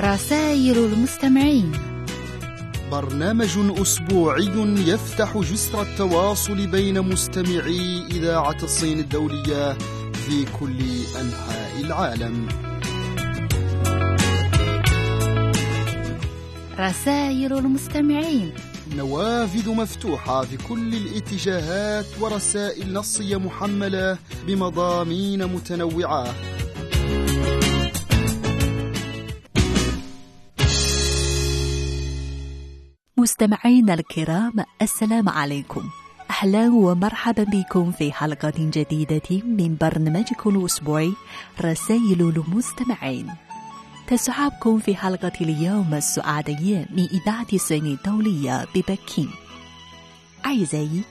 رسائل المستمعين. برنامج أسبوعي يفتح جسر التواصل بين مستمعي إذاعة الصين الدولية في كل أنحاء العالم. رسائل المستمعين. نوافذ مفتوحة في كل الاتجاهات ورسائل نصية محملة بمضامين متنوعة. مستمعينا الكرام السلام عليكم. أهلا ومرحبا بكم في حلقة جديدة من برنامجكم الأسبوعي رسائل المستمعين. تسحبكم في حلقة اليوم السعادية من إذاعة الصين الدولية ببكين. أعزائي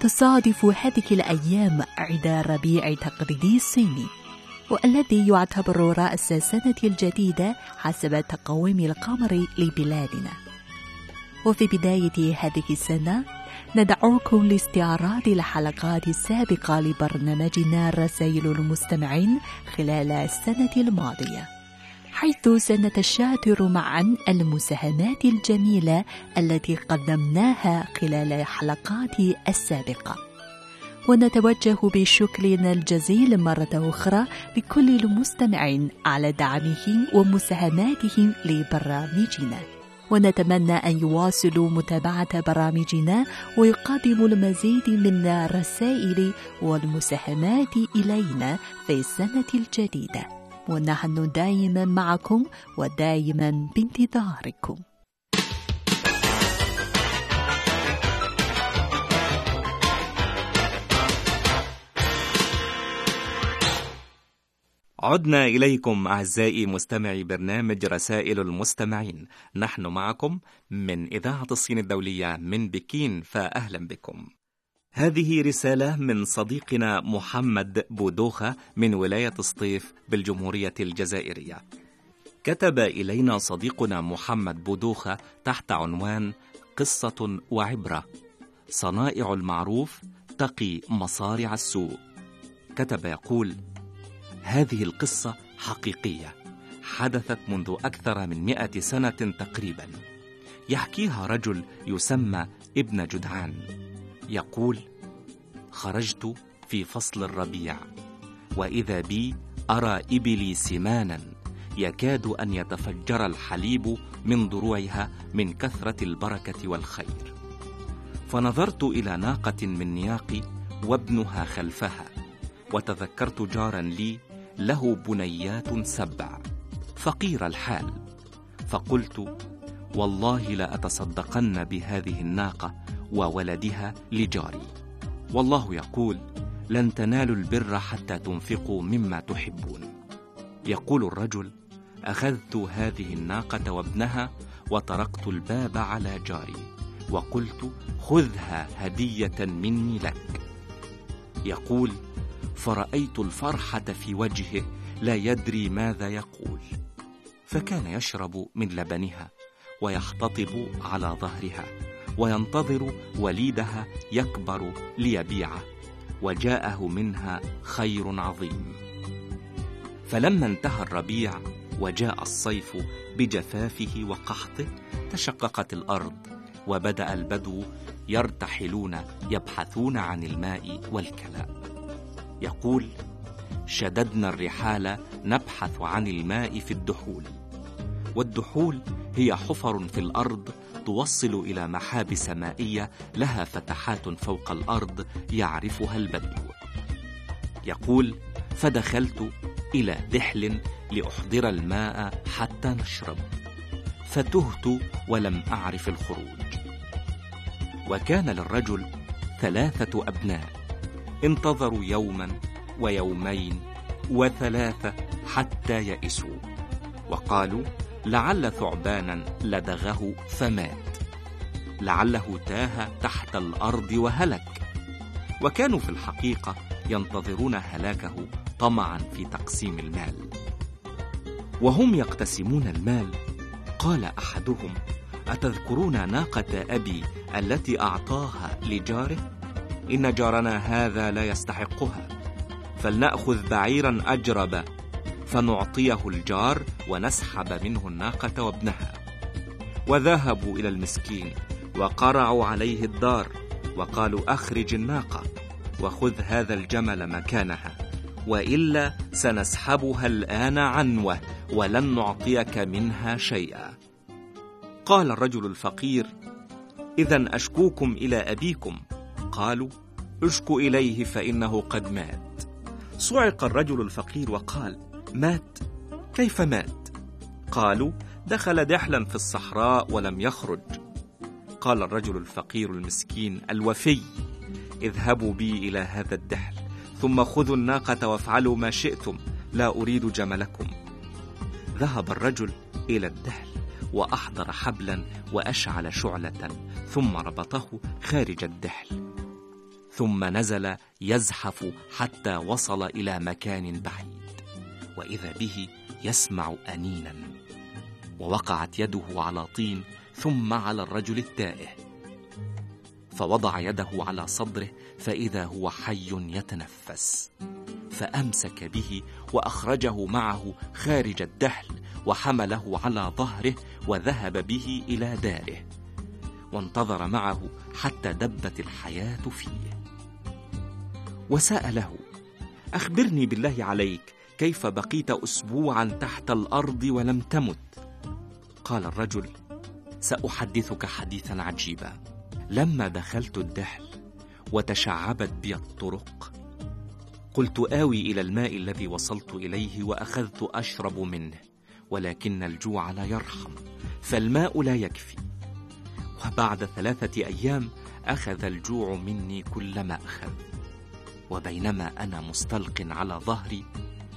تصادف هذه الأيام عيد الربيع التقليدي الصيني والذي يعتبر رأس السنة الجديدة حسب تقويم القمر لبلادنا. وفي بداية هذه السنة ندعوكم لاستعراض الحلقات السابقة لبرنامجنا رسائل المستمعين خلال السنة الماضية حيث سنتشاطر معا المساهمات الجميلة التي قدمناها خلال الحلقات السابقة. ونتوجه بشكر الجزيل مرة أخرى لكل المستمعين على دعمهم ومساهماتهم لبرامجنا. ونتمنى أن يواصلوا متابعة برامجنا ويقدموا المزيد من الرسائل والمساهمات إلينا في السنة الجديدة. ونحن دائما معكم ودائما بانتظاركم. عدنا إليكم أعزائي مستمعي برنامج رسائل المستمعين. نحن معكم من إذاعة الصين الدولية من بكين فأهلا بكم. هذه رسالة من صديقنا محمد بودوخة من ولاية سطيف بالجمهورية الجزائرية. كتب إلينا صديقنا محمد بودوخة تحت عنوان قصة وعبرة. صنائع المعروف تقي مصارع السوء. كتب يقول هذه القصة حقيقية حدثت منذ أكثر من مئة سنة تقريبا. يحكيها رجل يسمى ابن جدعان. يقول خرجت في فصل الربيع وإذا بي أرى إبلي سمانا يكاد أن يتفجر الحليب من ضروعها من كثرة البركة والخير. فنظرت إلى ناقة من نياقي وابنها خلفها وتذكرت جارا لي له بنيات سبع فقير الحال. فقلت والله لأتصدقن بهذه الناقة وولدها لجاري. والله يقول لن تنالوا البر حتى تنفقوا مما تحبون. يقول الرجل أخذت هذه الناقة وابنها وطرقت الباب على جاري وقلت خذها هدية مني لك. يقول فرأيت الفرحة في وجهه لا يدري ماذا يقول. فكان يشرب من لبنها ويحتطب على ظهرها وينتظر وليدها يكبر ليبيعه وجاءه منها خير عظيم. فلما انتهى الربيع وجاء الصيف بجفافه وقحطه تشققت الأرض وبدأ البدو يرتحلون يبحثون عن الماء والكلاء يقول شددنا الرحال نبحث عن الماء في الدحول والدحول هي حفر في الأرض توصل إلى محابس مائيه لها فتحات فوق الأرض يعرفها البدو يقول فدخلت إلى دحل لأحضر الماء حتى نشرب فتهت ولم أعرف الخروج. وكان للرجل ثلاثة أبناء انتظروا يوما ويومين وثلاثة حتى يئسوا. وقالوا لعل ثعبانا لدغه فمات. لعله تاه تحت الأرض وهلك. وكانوا في الحقيقة ينتظرون هلاكه طمعا في تقسيم المال. وهم يقتسمون المال. قال أحدهم أتذكرون ناقة أبي التي أعطاها لجاره؟ إن جارنا هذا لا يستحقها فلنأخذ بعيرا أجرب فنعطيه الجار ونسحب منه الناقة وابنها. وذهبوا إلى المسكين وقرعوا عليه الدار وقالوا أخرج الناقة وخذ هذا الجمل مكانها وإلا سنسحبها الآن عنوة ولن نعطيك منها شيئا. قال الرجل الفقير إذا أشكوكم إلى أبيكم. قالوا اشكو إليه فإنه قد مات. صعق الرجل الفقير وقال مات؟ كيف مات؟ قالوا دخل دحلا في الصحراء ولم يخرج. قال الرجل الفقير المسكين الوفي اذهبوا بي إلى هذا الدحل ثم خذوا الناقة وافعلوا ما شئتم لا أريد جملكم. ذهب الرجل إلى الدحل وأحضر حبلا وأشعل شعلة ثم ربطه خارج الدحل. ثم نزل يزحف حتى وصل إلى مكان بعيد وإذا به يسمع أنينا ووقعت يده على طين ثم على الرجل التائه فوضع يده على صدره فإذا هو حي يتنفس فأمسك به وأخرجه معه خارج الدحل وحمله على ظهره وذهب به إلى داره وانتظر معه حتى دبت الحياة فيه. وسأله أخبرني بالله عليك كيف بقيت أسبوعا تحت الأرض ولم تمت؟ قال الرجل سأحدثك حديثا عجيبا. لما دخلت الدحل وتشعبت بي الطرق قلت آوي إلى الماء الذي وصلت إليه وأخذت أشرب منه ولكن الجوع لا يرحم فالماء لا يكفي. وبعد ثلاثة أيام أخذ الجوع مني كل ما أخذ وبينما أنا مستلق على ظهري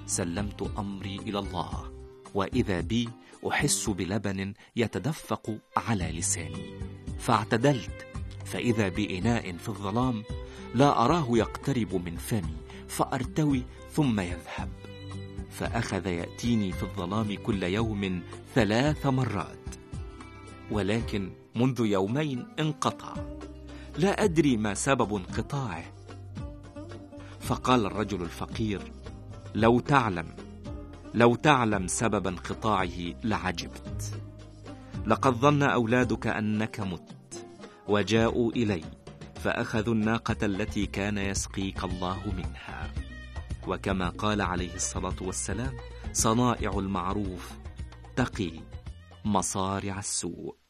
سلمت أمري إلى الله وإذا بي أحس بلبن يتدفق على لساني. فاعتدلت فإذا بإناء في الظلام لا أراه يقترب من فمي فأرتوي ثم يذهب. فأخذ يأتيني في الظلام كل يوم ثلاث مرات. ولكن منذ يومين انقطع. لا أدري ما سبب انقطاعه فقال الرجل الفقير لو تعلم لو تعلم سبب انقطاعه لعجبت. لقد ظن أولادك أنك مت وجاءوا إلي فأخذوا الناقة التي كان يسقيك الله منها. وكما قال عليه الصلاة والسلام صنائع المعروف تقي مصارع السوء.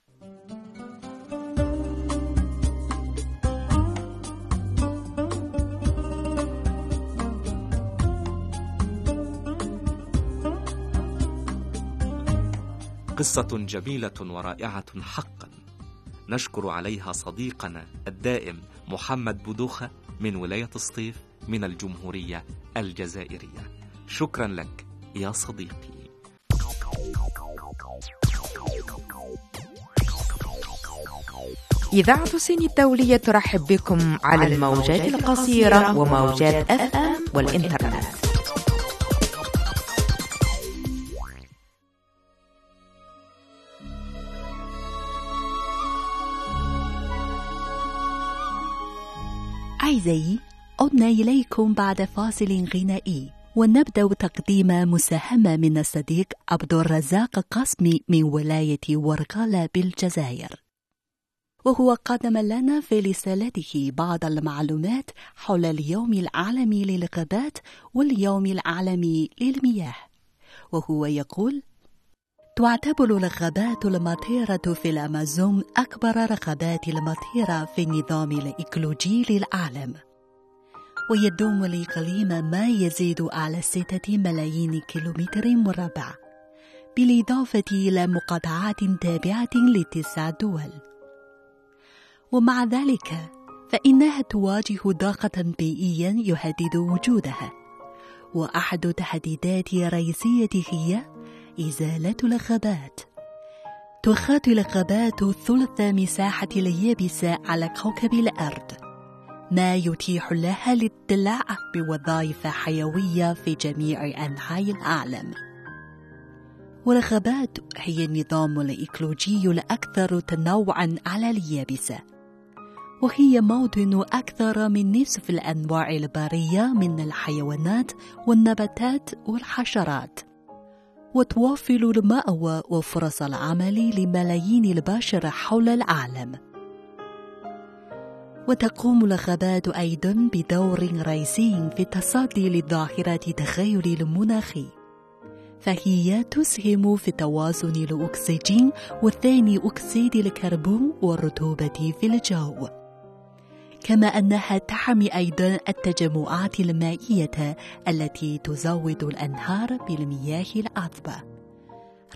قصة جميلة ورائعة حقا. نشكر عليها صديقنا الدائم محمد بودوخة من ولاية الصيف من الجمهورية الجزائرية. شكرا لك يا صديقي. إذاعة الصين الدولية ترحب بكم على الموجات القصيرة وموجات أف أم والإنترنت. أعزائي عدنا إليكم بعد فاصل غنائي ونبدأ تقديم مساهمة من الصديق عبد الرزاق قاسمي من ولاية ورقالة بالجزائر. وهو قدم لنا في رسالته بعض المعلومات حول اليوم العالمي للغابات واليوم العالمي للمياه. وهو يقول تعتبر الغابات المطيرة في الأمازون أكبر رغبات المطيرة في النظام الإيكولوجي للعالم. ويدوم الإقليم ما يزيد على ستة ملايين كيلومتر مربع بالإضافة إلى مقاطعات تابعة لتسع دول. ومع ذلك فإنها تواجه ضغطا بيئيا يهدد وجودها. وأحد التهديدات الرئيسية هي إزالة الغابات تخاطي الغابات ثلث مساحة اليابسة على كوكب الأرض. ما يتيح لها الاطلاع بوظائف حيوية في جميع أنحاء العالم. والغابات هي النظام الإيكولوجي الأكثر تنوعا على اليابسة وهي موطن أكثر من نصف الأنواع البرية من الحيوانات والنباتات والحشرات. وتوفر المأوى وفرص العمل لملايين البشر حول العالم. وتقوم الغابات أيضا بدور رئيسي في التصدي لظاهرة التغير المناخي فهي تسهم في توازن الأكسجين وثاني أكسيد الكربون والرطوبة في الجو. كما أنها تحمي أيضا التجمعات المائية التي تزود الأنهار بالمياه العذبة.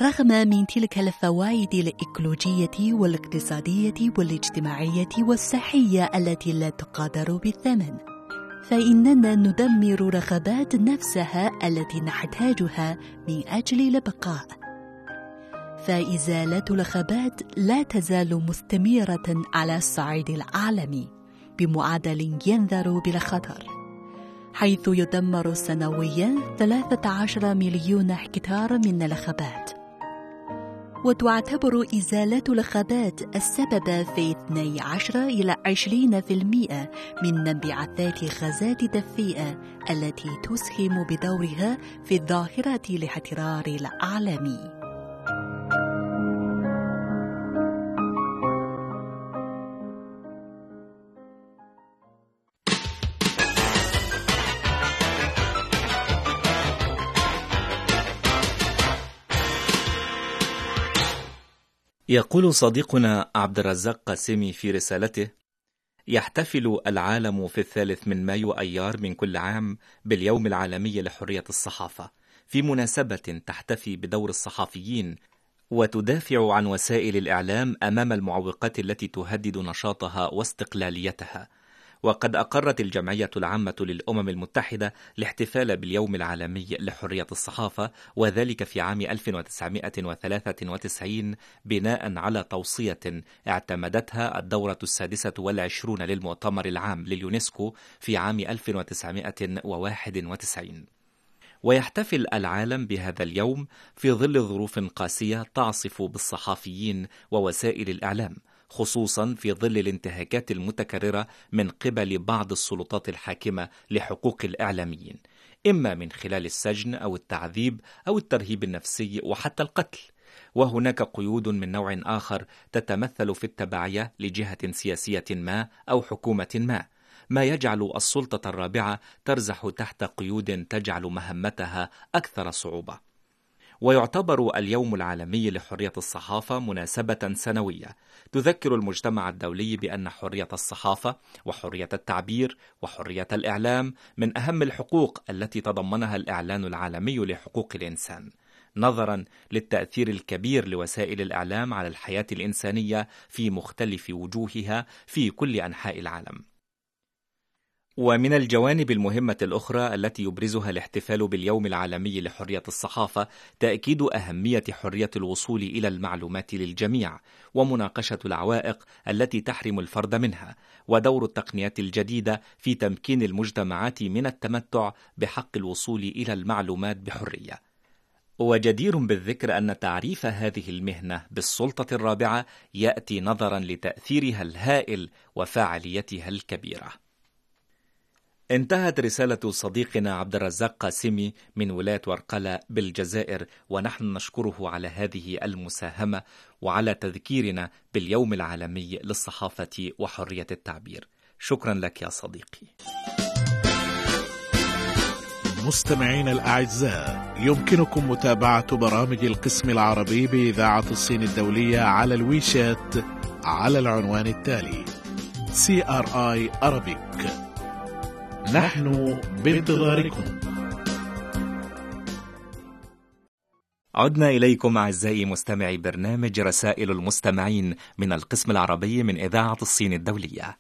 رغم من تلك الفوائد الإيكولوجية والاقتصادية والاجتماعية والصحية التي لا تقدر بالثمن فإننا ندمر رغبات نفسها التي نحتاجها من أجل البقاء. فإزالة الغابات لا تزال مستمرة على الصعيد العالمي. بمعدل ينذر بالخطر حيث يدمر سنويا 13 مليون هكتار من الغابات وتعتبر إزالة الغابات السبب في 12 إلى 20% من انبعاثات غازات الدفيئة التي تسهم بدورها في ظاهرة الاحترار العالمي. يقول صديقنا عبد الرزاق قاسمي في رسالته يحتفل العالم في الثالث من مايو أيار من كل عام باليوم العالمي لحرية الصحافة. في مناسبة تحتفي بدور الصحفيين وتدافع عن وسائل الإعلام أمام المعوقات التي تهدد نشاطها واستقلاليتها. وقد أقرت الجمعية العامة للأمم المتحدة الاحتفال باليوم العالمي لحرية الصحافة وذلك في عام 1993 بناء على توصية اعتمدتها الدورة السادسة والعشرون للمؤتمر العام لليونسكو في عام 1991 ويحتفل العالم بهذا اليوم في ظل ظروف قاسية تعصف بالصحافيين ووسائل الإعلام. خصوصا في ظل الانتهاكات المتكررة من قبل بعض السلطات الحاكمة لحقوق الإعلاميين إما من خلال السجن أو التعذيب أو الترهيب النفسي وحتى القتل. وهناك قيود من نوع آخر تتمثل في التبعية لجهة سياسية ما أو حكومة ما. ما يجعل السلطة الرابعة ترزح تحت قيود تجعل مهمتها أكثر صعوبة. ويعتبر اليوم العالمي لحرية الصحافة مناسبة سنوية. تذكر المجتمع الدولي بأن حرية الصحافة وحرية التعبير وحرية الإعلام من أهم الحقوق التي تضمنها الإعلان العالمي لحقوق الإنسان. نظرا للتأثير الكبير لوسائل الإعلام على الحياة الإنسانية في مختلف وجوهها في كل أنحاء العالم. ومن الجوانب المهمة الأخرى التي يبرزها الاحتفال باليوم العالمي لحرية الصحافة تأكيد أهمية حرية الوصول إلى المعلومات للجميع ومناقشة العوائق التي تحرم الفرد منها ودور التقنيات الجديدة في تمكين المجتمعات من التمتع بحق الوصول إلى المعلومات بحرية. وجدير بالذكر أن تعريف هذه المهنة بالسلطة الرابعة يأتي نظرا لتأثيرها الهائل وفاعليتها الكبيرة. انتهت رسالة صديقنا عبد الرزاق قاسمي من ولاية ورقلة بالجزائر ونحن نشكره على هذه المساهمة وعلى تذكيرنا باليوم العالمي للصحافة وحرية التعبير. شكرا لك يا صديقي. مستمعين الأعزاء يمكنكم متابعة برامج القسم العربي بإذاعة الصين الدولية على الويشات على العنوان التالي CRI Arabic. نحن بانتظاركم. عدنا إليكم أعزائي مستمعي برنامج رسائل المستمعين من القسم العربي من إذاعة الصين الدولية.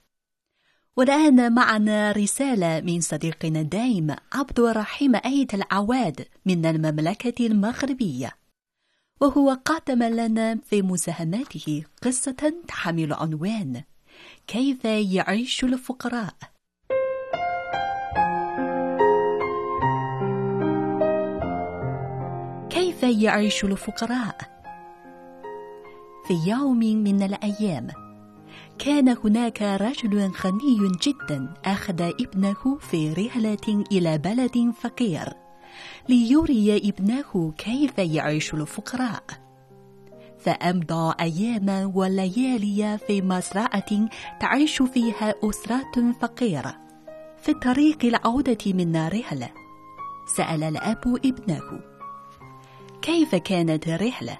والآن معنا رسالة من صديقنا الدائم عبد الرحيم أيت العواد من المملكة المغربية. وهو قدم لنا في مساهماته قصة تحمل عنوان كيف يعيش الفقراء؟ يعيش الفقراء. في يوم من الأيام كان هناك رجل غني جدا أخذ ابنه في رحلة إلى بلد فقير ليري ابنه كيف يعيش الفقراء. فأمضى أياما وليالي في مزرعة تعيش فيها أسرة فقيرة في طريق العودة من رحلة سأل الأب ابنه. كيف كانت الرحلة؟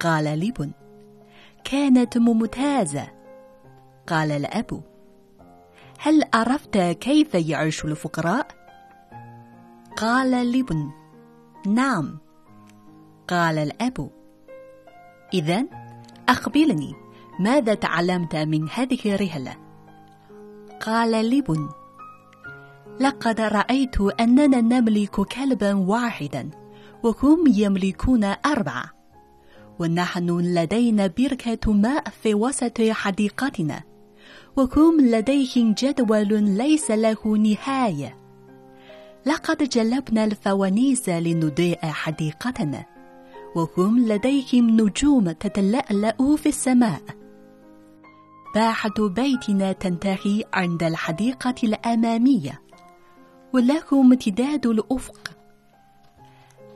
قال لبن كانت ممتازة. قال الأب هل عرفت كيف يعيش الفقراء؟ قال لبن نعم. قال الأب إذا أخبرني ماذا تعلمت من هذه الرحلة؟ قال لبن لقد رأيت أننا نملك كلبا واحدا. وهم يملكون أربعة. ونحن لدينا بركة ماء في وسط حديقتنا. وهم لديهم جدول ليس له نهاية. لقد جلبنا الفوانيس لنضيء حديقتنا. وهم لديهم نجوم تتلألأ في السماء. باحة بيتنا تنتهي عند الحديقة الأمامية. وله امتداد الأفق.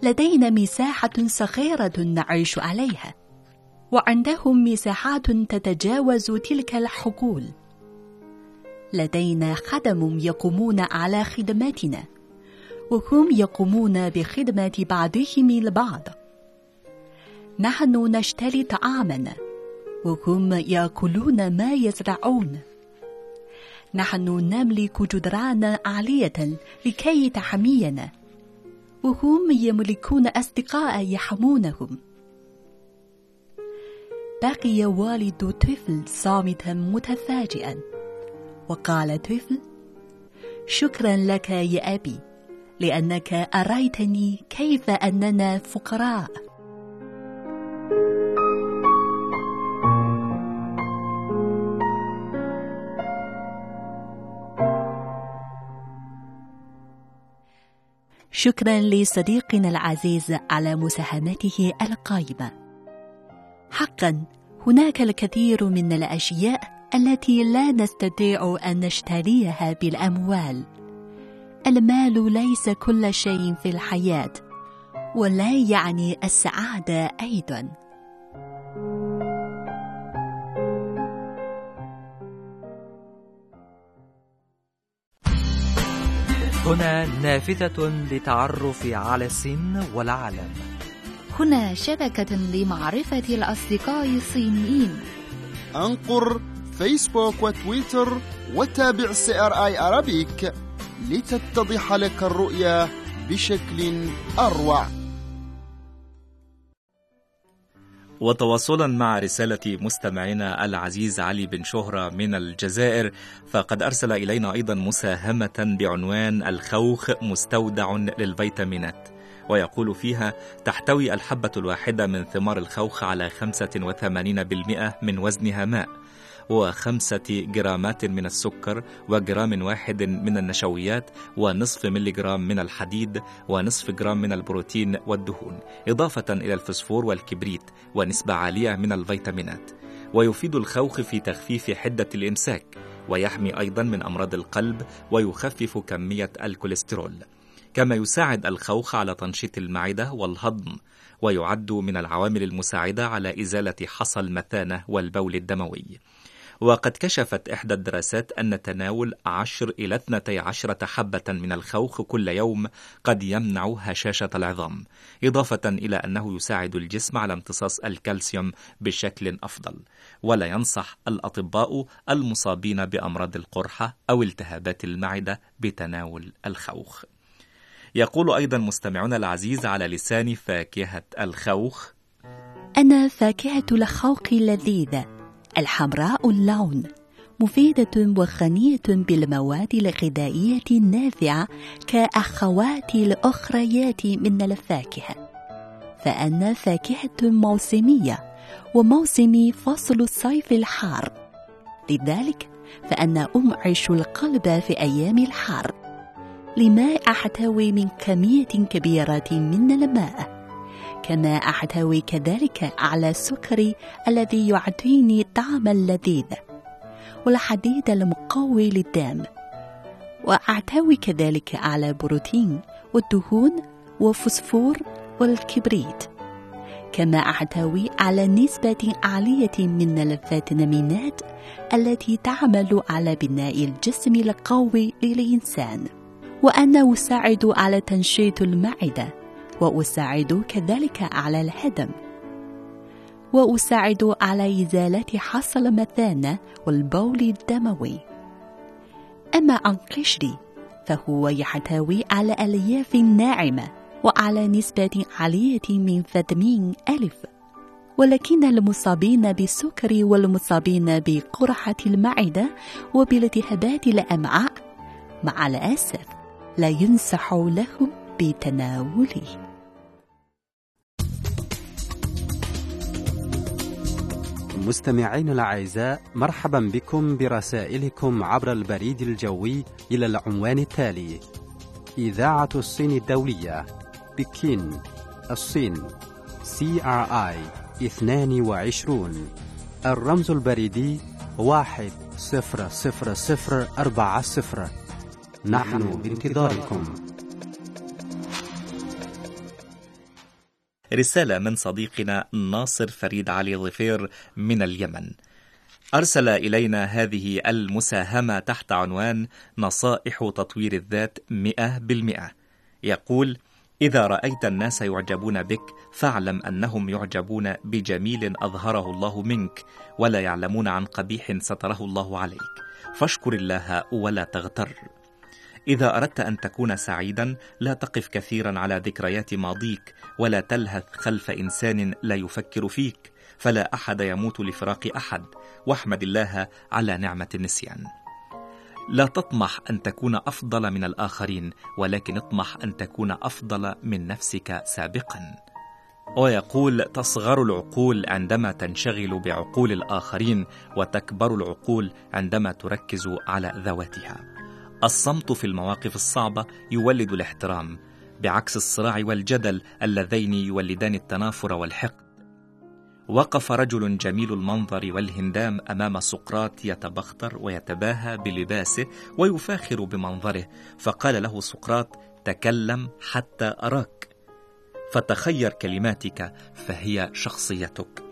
لدينا مساحة صغيرة نعيش عليها وعندهم مساحات تتجاوز تلك الحقول. لدينا خدم يقومون على خدمتنا وهم يقومون بخدمة بعضهم البعض. نحن نشتري طعامنا وهم يأكلون ما يزرعون. نحن نملك جدران عالية لكي تحمينا. وهم يملكون أصدقاء يحمونهم بقي والد طفل صامتا متفاجئا. وقال طفل شكرا لك يا أبي لأنك أريتني كيف أننا فقراء. شكرا لصديقنا العزيز على مساهمته القائمة. حقا هناك الكثير من الأشياء التي لا نستطيع أن نشتريها بالأموال. المال ليس كل شيء في الحياة ولا يعني السعادة أيضا. هنا نافذة للتعرف على السن والعالم. هنا شبكة لمعرفة الأصدقاء الصينيين. أنقر فيسبوك وتويتر وتابع CRI Arabic لتتضح لك الرؤية بشكل أروع. وتواصلا مع رسالة مستمعنا العزيز علي بن شهرة من الجزائر. فقد أرسل إلينا أيضا مساهمة بعنوان الخوخ مستودع للفيتامينات. ويقول فيها تحتوي الحبة الواحدة من ثمار الخوخ على 85% من وزنها ماء. وخمسة جرامات من السكر وجرام واحد من النشويات ونصف ملغرام من الحديد ونصف جرام من البروتين والدهون إضافة إلى الفسفور والكبريت ونسبة عالية من الفيتامينات. ويفيد الخوخ في تخفيف حدة الإمساك ويحمي أيضا من أمراض القلب ويخفف كمية الكوليسترول. كما يساعد الخوخ على تنشيط المعدة والهضم ويعد من العوامل المساعدة على إزالة حصى المثانة والبول الدموي. وقد كشفت إحدى الدراسات أن تناول عشر إلى 12 حبة من الخوخ كل يوم قد يمنع هشاشة العظام إضافة إلى أنه يساعد الجسم على امتصاص الكالسيوم بشكل أفضل ولا ينصح الأطباء المصابين بأمراض القرحة أو التهابات المعدة بتناول الخوخ. يقول أيضا مستمعنا العزيز على لسان فاكهة الخوخ أنا فاكهة الخوخ لذيذة الحمراء اللون مفيدة وغنية بالمواد الغذائية النافعة كأخوات الأخريات من الفاكهة. فأنا فاكهة موسمية وموسم فصل الصيف الحار. لذلك فأنا أمعش القلب في أيام الحر لما أحتوي من كمية كبيرة من الماء. كما أحتوي كذلك على السكر الذي يعطيني طعما لذيذ والحديد المقوي للدم. وأحتوي كذلك على بروتين والدهون والفوسفور والكبريت. كما أحتوي على نسبة عالية من الفيتامينات التي تعمل على بناء الجسم القوي للإنسان. وأنا أساعد على تنشيط المعدة وأساعد كذلك على الهدم. وأساعد على إزالة حصى المثانة والبول الدموي. أما عن قشري فهو يحتوي على ألياف ناعمة وعلى نسبة عالية من فيتامين ألف. ولكن المصابين بالسكر والمصابين بقرحة المعدة وبالتهابات الأمعاء مع الأسف لا ينصح لهم بتناوله. مستمعين الأعزاء مرحبا بكم برسائلكم عبر البريد الجوي إلى العنوان التالي إذاعة الصين الدولية بكين الصين آي 22 الرمز البريدي واحد صفر صفر صفر أربعة صفر. نحن بانتظاركم. رسالة من صديقنا ناصر فريد علي ظفير من اليمن. أرسل إلينا هذه المساهمة تحت عنوان نصائح تطوير الذات مئة بالمئة. يقول إذا رأيت الناس يعجبون بك فاعلم أنهم يعجبون بجميل أظهره الله منك ولا يعلمون عن قبيح ستره الله عليك. فاشكر الله ولا تغتر. إذا أردت أن تكون سعيدا لا تقف كثيرا على ذكريات ماضيك ولا تلهث خلف إنسان لا يفكر فيك فلا أحد يموت لفراق أحد. واحمد الله على نعمة النسيان. لا تطمح أن تكون أفضل من الآخرين ولكن اطمح أن تكون أفضل من نفسك سابقا. ويقول تصغر العقول عندما تنشغل بعقول الآخرين وتكبر العقول عندما تركز على ذواتها. الصمت في المواقف الصعبة يولد الاحترام بعكس الصراع والجدل اللذين يولدان التنافر والحقد. وقف رجل جميل المنظر والهندام أمام سقراط يتبختر ويتباهى بلباسه ويفاخر بمنظره فقال له سقراط تكلم حتى أراك. فتخير كلماتك فهي شخصيتك.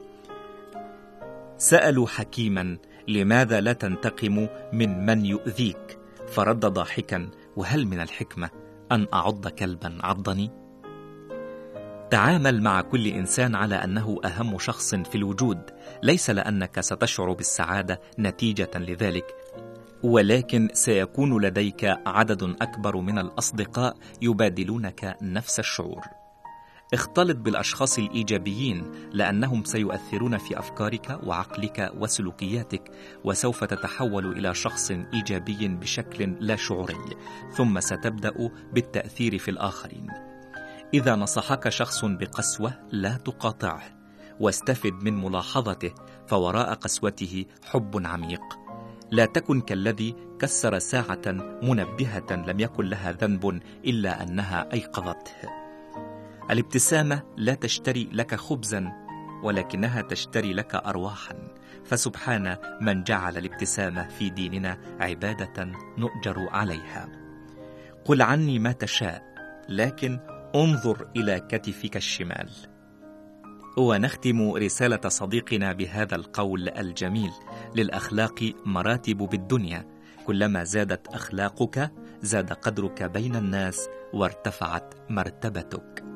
سألوا حكيما لماذا لا تنتقم من من يؤذيك؟ فرد ضاحكا وهل من الحكمة أن أعض كلبا عضني؟ تعامل مع كل إنسان على أنه أهم شخص في الوجود ليس لأنك ستشعر بالسعادة نتيجة لذلك. ولكن سيكون لديك عدد أكبر من الأصدقاء يبادلونك نفس الشعور. اختلط بالأشخاص الإيجابيين لأنهم سيؤثرون في أفكارك وعقلك وسلوكياتك وسوف تتحول إلى شخص إيجابي بشكل لا شعوري ثم ستبدأ بالتأثير في الآخرين. إذا نصحك شخص بقسوة لا تقاطعه واستفد من ملاحظته فوراء قسوته حب عميق. لا تكن كالذي كسر ساعة منبهة لم يكن لها ذنب إلا أنها أيقظته. الابتسامة لا تشتري لك خبزا ولكنها تشتري لك أرواحا. فسبحان من جعل الابتسامة في ديننا عبادة نؤجر عليها. قل عني ما تشاء لكن انظر إلى كتفك الشمال. ونختم رسالة صديقنا بهذا القول الجميل للأخلاق مراتب بالدنيا. كلما زادت أخلاقك زاد قدرك بين الناس وارتفعت مرتبتك.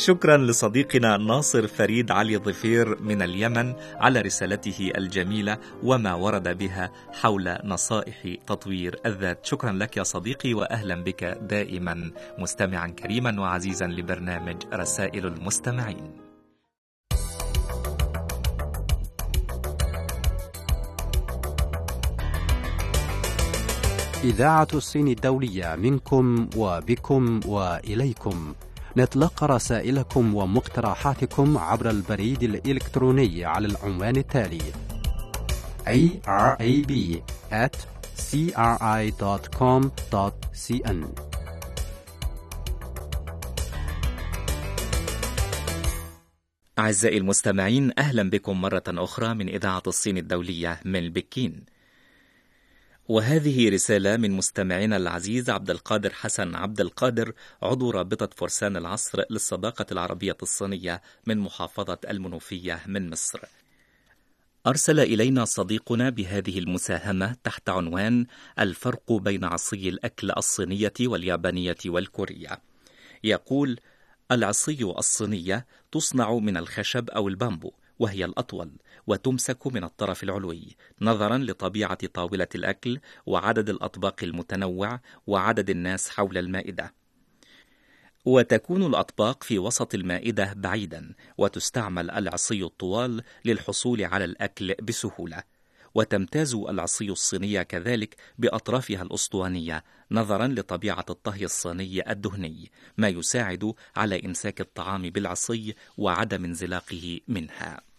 شكرا لصديقنا ناصر فريد علي ظفير من اليمن على رسالته الجميلة وما ورد بها حول نصائح تطوير الذات. شكرا لك يا صديقي وأهلا بك دائما. مستمعا كريما وعزيزا لبرنامج رسائل المستمعين. إذاعة الصين الدولية منكم وبكم وإليكم. نتلقى رسائلكم ومقترحاتكم عبر البريد الإلكتروني على العنوان التالي irab at cri.com.cn أعزائي المستمعين أهلا بكم مرة أخرى من إذاعة الصين الدولية من بكين. وهذه رسالة من مستمعنا العزيز عبد القادر حسن عبد القادر عضو رابطة فرسان العصر للصداقة العربية الصينية من محافظة المنوفية من مصر. أرسل إلينا صديقنا بهذه المساهمة تحت عنوان الفرق بين عصي الأكل الصينية واليابانية والكورية. يقول: العصي الصينية تصنع من الخشب أو البامبو، وهي الأطول، وتمسك من الطرف العلوي نظرا لطبيعة طاولة الأكل وعدد الأطباق المتنوع وعدد الناس حول المائدة. وتكون الأطباق في وسط المائدة بعيدا وتستعمل العصي الطوال للحصول على الأكل بسهولة وتمتاز العصي الصينية كذلك بأطرافها الأسطوانية نظرا لطبيعة الطهي الصيني الدهني ما يساعد على إمساك الطعام بالعصي وعدم انزلاقه منها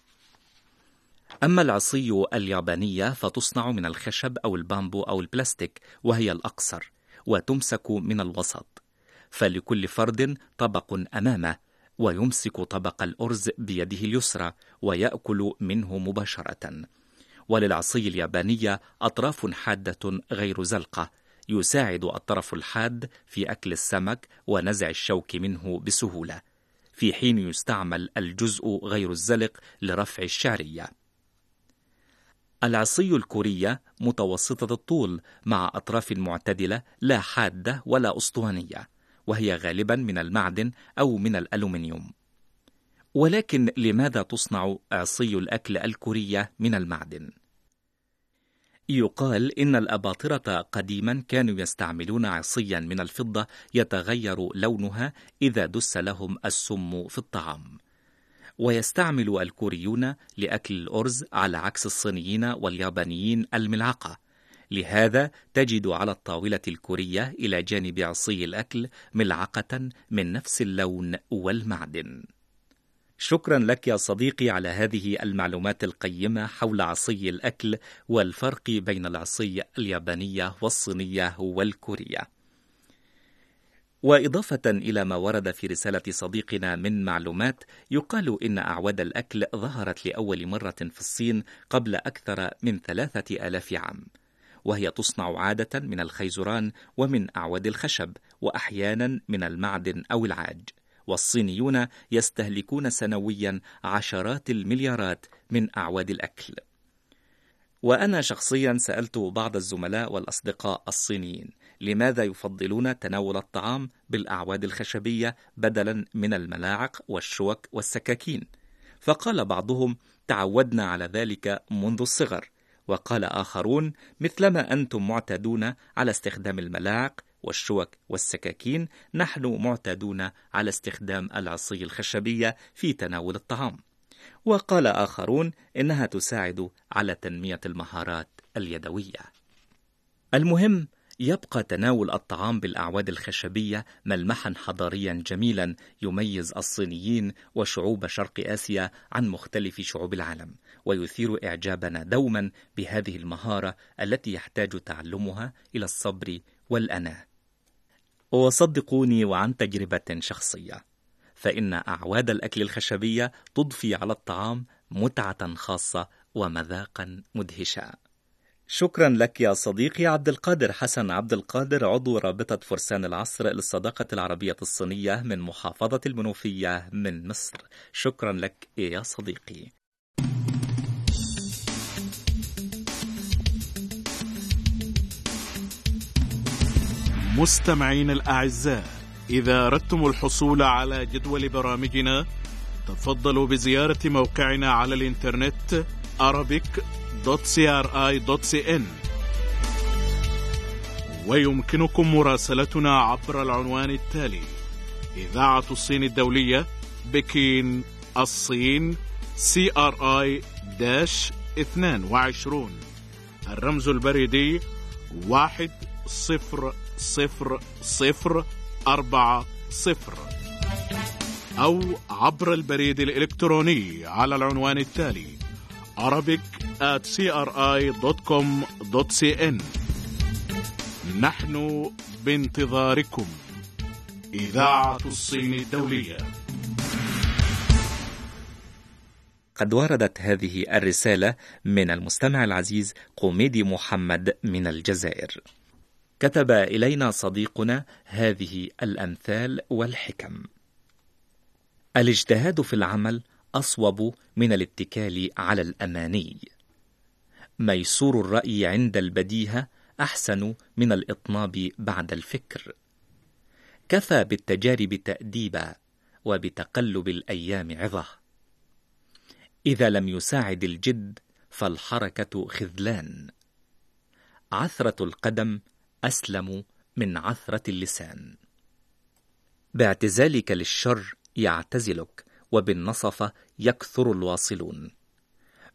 أما العصي اليابانية فتصنع من الخشب أو البامبو أو البلاستيك وهي الأقصر وتمسك من الوسط. فلكل فرد طبق أمامه ويمسك طبق الأرز بيده اليسرى ويأكل منه مباشرة. وللعصي اليابانية أطراف حادة غير زلقة يساعد الطرف الحاد في أكل السمك ونزع الشوك منه بسهولة. في حين يستعمل الجزء غير الزلق لرفع الشعرية. العصي الكورية متوسطة الطول مع أطراف معتدلة لا حادة ولا أسطوانية وهي غالبا من المعدن أو من الألومنيوم ولكن لماذا تصنع عصي الأكل الكورية من المعدن؟ يقال إن الأباطرة قديما كانوا يستعملون عصيا من الفضة يتغير لونها إذا دس لهم السم في الطعام ويستعمل الكوريون لأكل الأرز على عكس الصينيين واليابانيين الملعقة. لهذا تجد على الطاولة الكورية إلى جانب عصي الأكل ملعقة من نفس اللون والمعدن. شكرا لك يا صديقي على هذه المعلومات القيمة حول عصي الأكل والفرق بين العصي اليابانية والصينية والكورية. وإضافة إلى ما ورد في رسالة صديقنا من معلومات يقال إن أعواد الأكل ظهرت لأول مرة في الصين قبل أكثر من ثلاثة آلاف عام وهي تصنع عادة من الخيزران ومن أعواد الخشب وأحيانا من المعدن أو العاج والصينيون يستهلكون سنويا عشرات المليارات من أعواد الأكل. وأنا شخصيا سألت بعض الزملاء والأصدقاء الصينيين لماذا يفضلون تناول الطعام بالأعواد الخشبية بدلا من الملاعق والشوك والسكاكين؟ فقال بعضهم تعودنا على ذلك منذ الصغر. وقال آخرون مثلما أنتم معتادون على استخدام الملاعق والشوك والسكاكين نحن معتادون على استخدام العصي الخشبية في تناول الطعام. وقال آخرون إنها تساعد على تنمية المهارات اليدوية. المهم يبقى تناول الطعام بالأعواد الخشبية ملمحا حضاريا جميلا يميز الصينيين وشعوب شرق آسيا عن مختلف شعوب العالم ويثير إعجابنا دوما بهذه المهارة التي يحتاج تعلمها إلى الصبر والأناة. وصدقوني وعن تجربة شخصية فإن أعواد الأكل الخشبية تضفي على الطعام متعة خاصة ومذاقا مدهشا شكرا لك يا صديقي عبد القادر حسن عبد القادر عضو رابطة فرسان العصر للصداقة العربية الصينية من محافظة المنوفية من مصر. شكرا لك يا صديقي. مستمعين الأعزاء إذا أردتم الحصول على جدول برامجنا تفضلوا بزيارة موقعنا على الإنترنت arabic.cri.cn ويمكنكم مراسلتنا عبر العنوان التالي إذاعة الصين الدولية بكين الصين CRI dash 22 الرمز البريدي واحد صفر صفر صفر أربعة صفر. أو عبر البريد الإلكتروني على العنوان التالي arabic at cri.com.cn نحن بانتظاركم إذاعة الصين الدولية قد وردت هذه الرسالة من المستمع العزيز قوميدي محمد من الجزائر. كتب إلينا صديقنا هذه الأمثال والحكم. الاجتهاد في العمل أصوب من الاتكال على الأماني. ميسور الرأي عند البديهة أحسن من الإطناب بعد الفكر. كفى بالتجارب تأديبا وبتقلب الأيام عظة. إذا لم يساعد الجد فالحركة خذلان. عثرة القدم أسلم من عثرة اللسان. باعتزالك للشر يعتزلك وبالنصف يكثر الواصلون.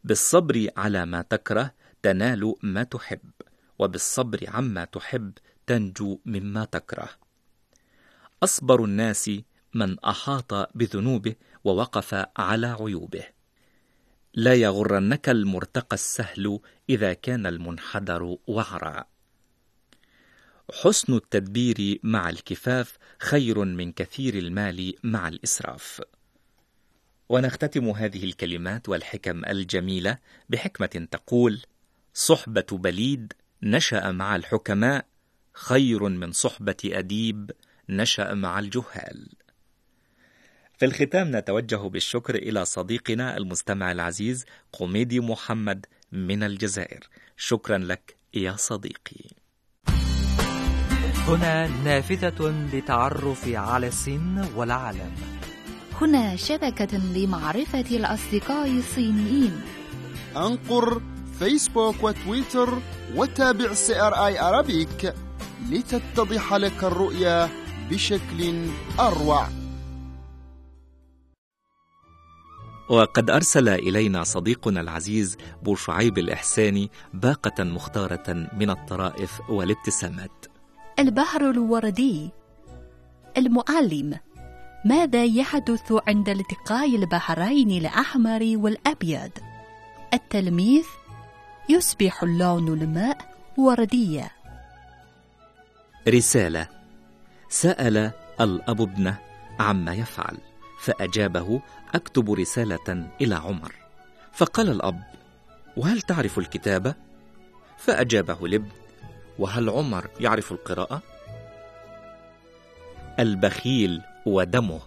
بالصبر على ما تكره تنال ما تحب وبالصبر عما تحب تنجو مما تكره. أصبر الناس من أحاط بذنوبه ووقف على عيوبه. لا يغرنك المرتقى السهل إذا كان المنحدر وعرا حسن التدبير مع الكفاف خير من كثير المال مع الإسراف. ونختتم هذه الكلمات والحكم الجميلة بحكمة تقول صحبة بليد نشأ مع الحكماء خير من صحبة أديب نشأ مع الجهال. في الختام نتوجه بالشكر إلى صديقنا المستمع العزيز قميدي محمد من الجزائر. شكرا لك يا صديقي. هنا نافذة للتعرف على السن والعالم. هنا شبكة لمعرفة الأصدقاء الصينيين. أنقر فيسبوك وتويتر وتابع CRI Arabic لتتضح لك الرؤية بشكل أروع. وقد أرسل إلينا صديقنا العزيز بوشعيب الإحساني باقة مختارة من الطرائف والابتسامات. البحر الوردي. المعلم. ماذا يحدث عند التقاء البحرين الأحمر والأبيض؟ التلميذ يصبح لون الماء ورديا رسالة سأل الأب ابنه عما يفعل فأجابه أكتب رسالة إلى عمر فقال الأب وهل تعرف الكتابة؟ فأجابه الابن وهل عمر يعرف القراءة؟ البخيل ودمه.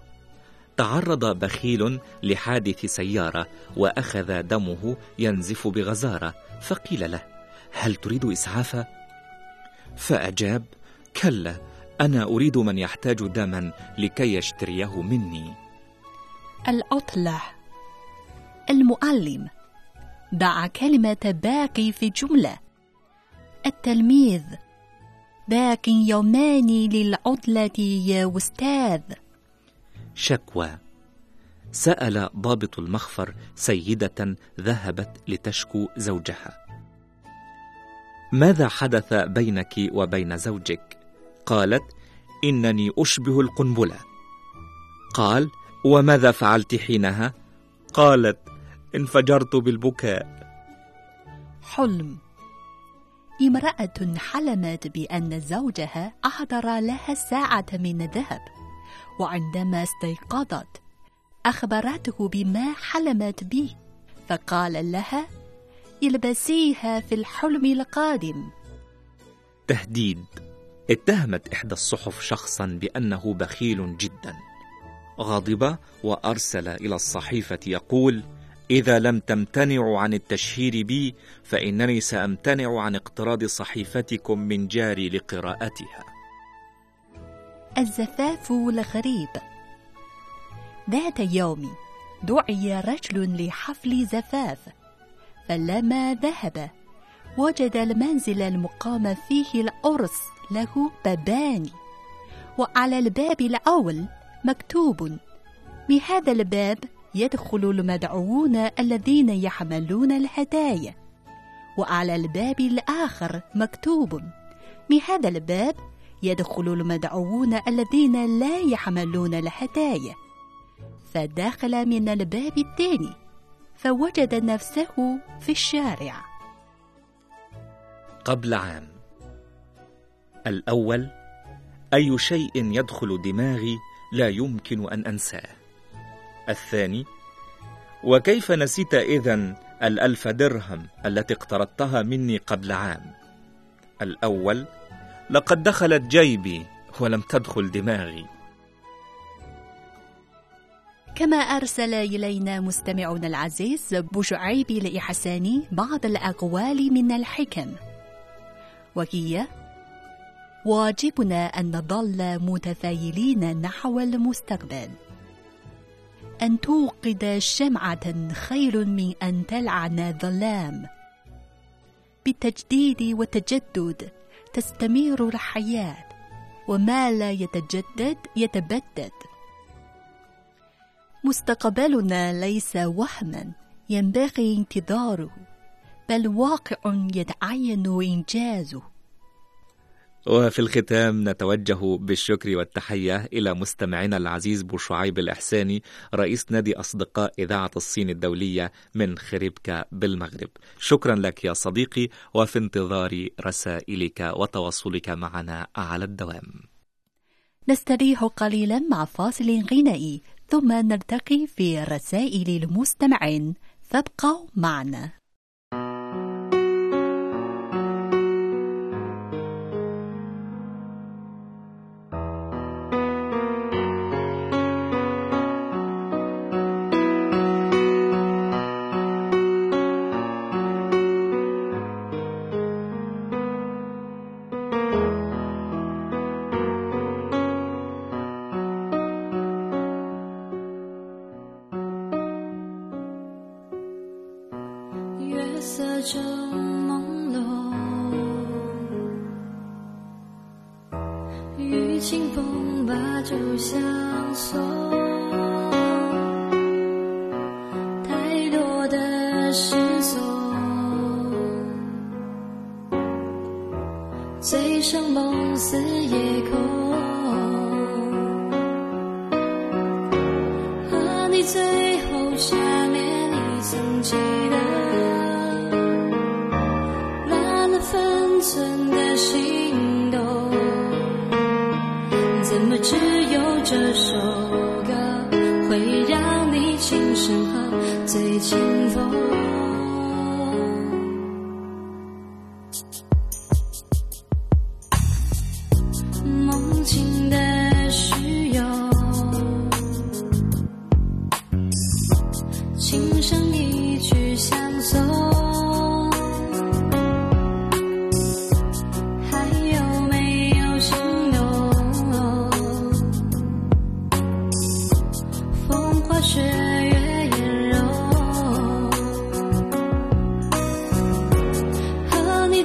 تعرض بخيل لحادث سيارة وأخذ دمه ينزف بغزارة فقيل له هل تريد إسعافا؟ فأجاب كلا أنا أريد من يحتاج دما لكي يشتريه مني. العطلة المعلم ضع كلمة باقي في جملة. التلميذ. باقي يومان للعطلة يا أستاذ. شكوى. سأل ضابط المخفر سيدة ذهبت لتشكو زوجها. ماذا حدث بينك وبين زوجك؟ قالت إنني أشبه القنبلة. قال وماذا فعلت حينها؟ قالت انفجرت بالبكاء. حلم. امرأة حلمت بأن زوجها أحضر لها ساعة من الذهب. وعندما استيقظت أخبرته بما حلمت به فقال لها البسيها في الحلم القادم. تهديد اتهمت إحدى الصحف شخصا بأنه بخيل جدا. غضب وأرسل إلى الصحيفة يقول إذا لم تمتنعوا عن التشهير بي فإنني سأمتنع عن اقتراض صحيفتكم من جاري لقراءتها. الزفاف الغريب ذات يوم دعي رجل لحفل زفاف فلما ذهب وجد المنزل المقام فيه العرس له بابان وعلى الباب الأول مكتوب بهذا الباب يدخل المدعوون الذين يحملون الهدايا وعلى الباب الآخر مكتوب بهذا الباب يدخل المدعوون الذين لا يحملون الهدايا. فدخل من الباب الثاني فوجد نفسه في الشارع. قبل عام. الأول أي شيء يدخل دماغي لا يمكن أن أنساه. الثاني وكيف نسيت إذن الألف درهم التي اقترضتها مني قبل عام؟ الأول لقد دخلت جيبي ولم تدخل دماغي. كما أرسل إلينا مستمعنا العزيز بشعيب لإحساني بعض الأقوال من الحكم. وهي واجبنا أن نظل متفائلين نحو المستقبل. أن توقد شمعة خير من أن تلعن ظلام. بالتجديد والتجدد تستمر الحياة وما لا يتجدد يتبدد. مستقبلنا ليس وهما ينبغي انتظاره بل واقع يتعين إنجازه. وفي الختام نتوجه بالشكر والتحية إلى مستمعنا العزيز بوشعيب الإحساني رئيس نادي أصدقاء إذاعة الصين الدولية من خريبكا بالمغرب. شكرا لك يا صديقي وفي انتظار رسائلك وتواصلك معنا على الدوام. نستريح قليلا مع فاصل غنائي ثم نلتقي في رسائل المستمعين. فابقوا معنا. 正朦胧。与清风把酒相送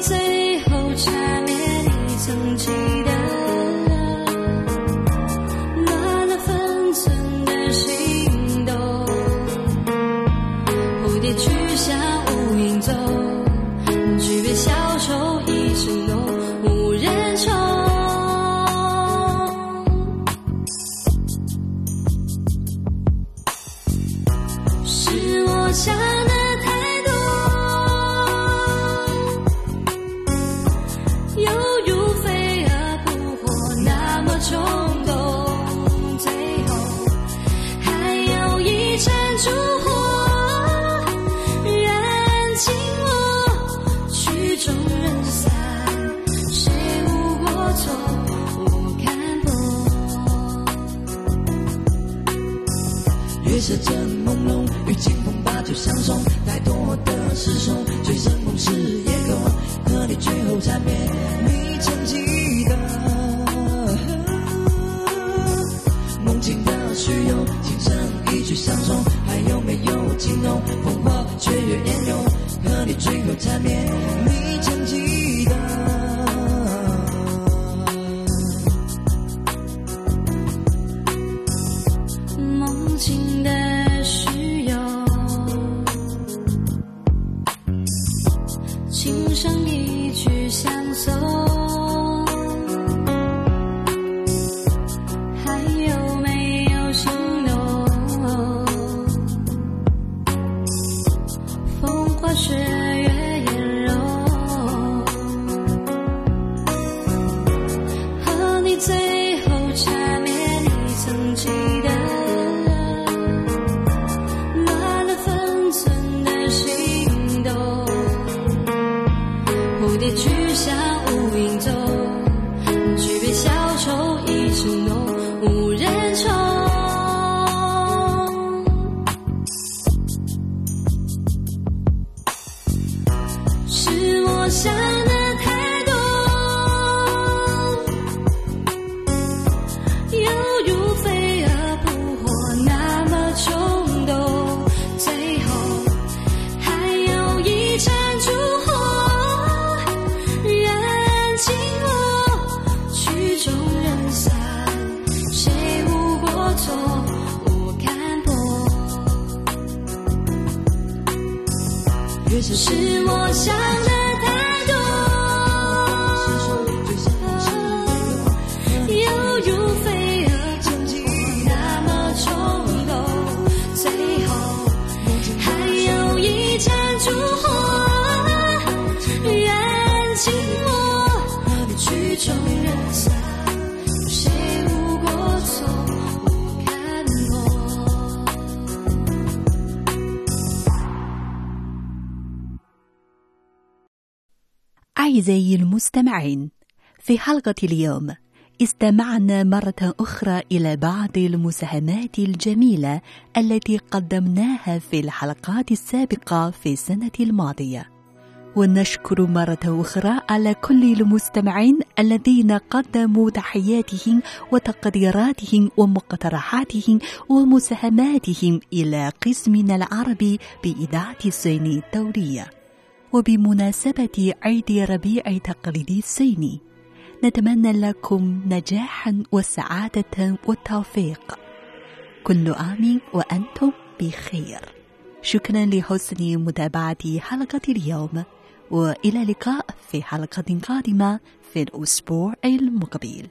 say أعزائي المستمعين في حلقة اليوم استمعنا مرة أخرى إلى بعض المساهمات الجميلة التي قدمناها في الحلقات السابقة في السنة الماضية. ونشكر مرة أخرى على كل المستمعين الذين قدموا تحياتهم وتقديراتهم ومقترحاتهم ومساهماتهم إلى قسمنا العربي بإذاعة الصين الدولية وبمناسبة عيد ربيع التقليدي الصيني نتمنى لكم نجاحا وسعادة والتوفيق كل عام وأنتم بخير. شكرا لحسن متابعة حلقة اليوم وإلى اللقاء في حلقة قادمة في الأسبوع المقبل.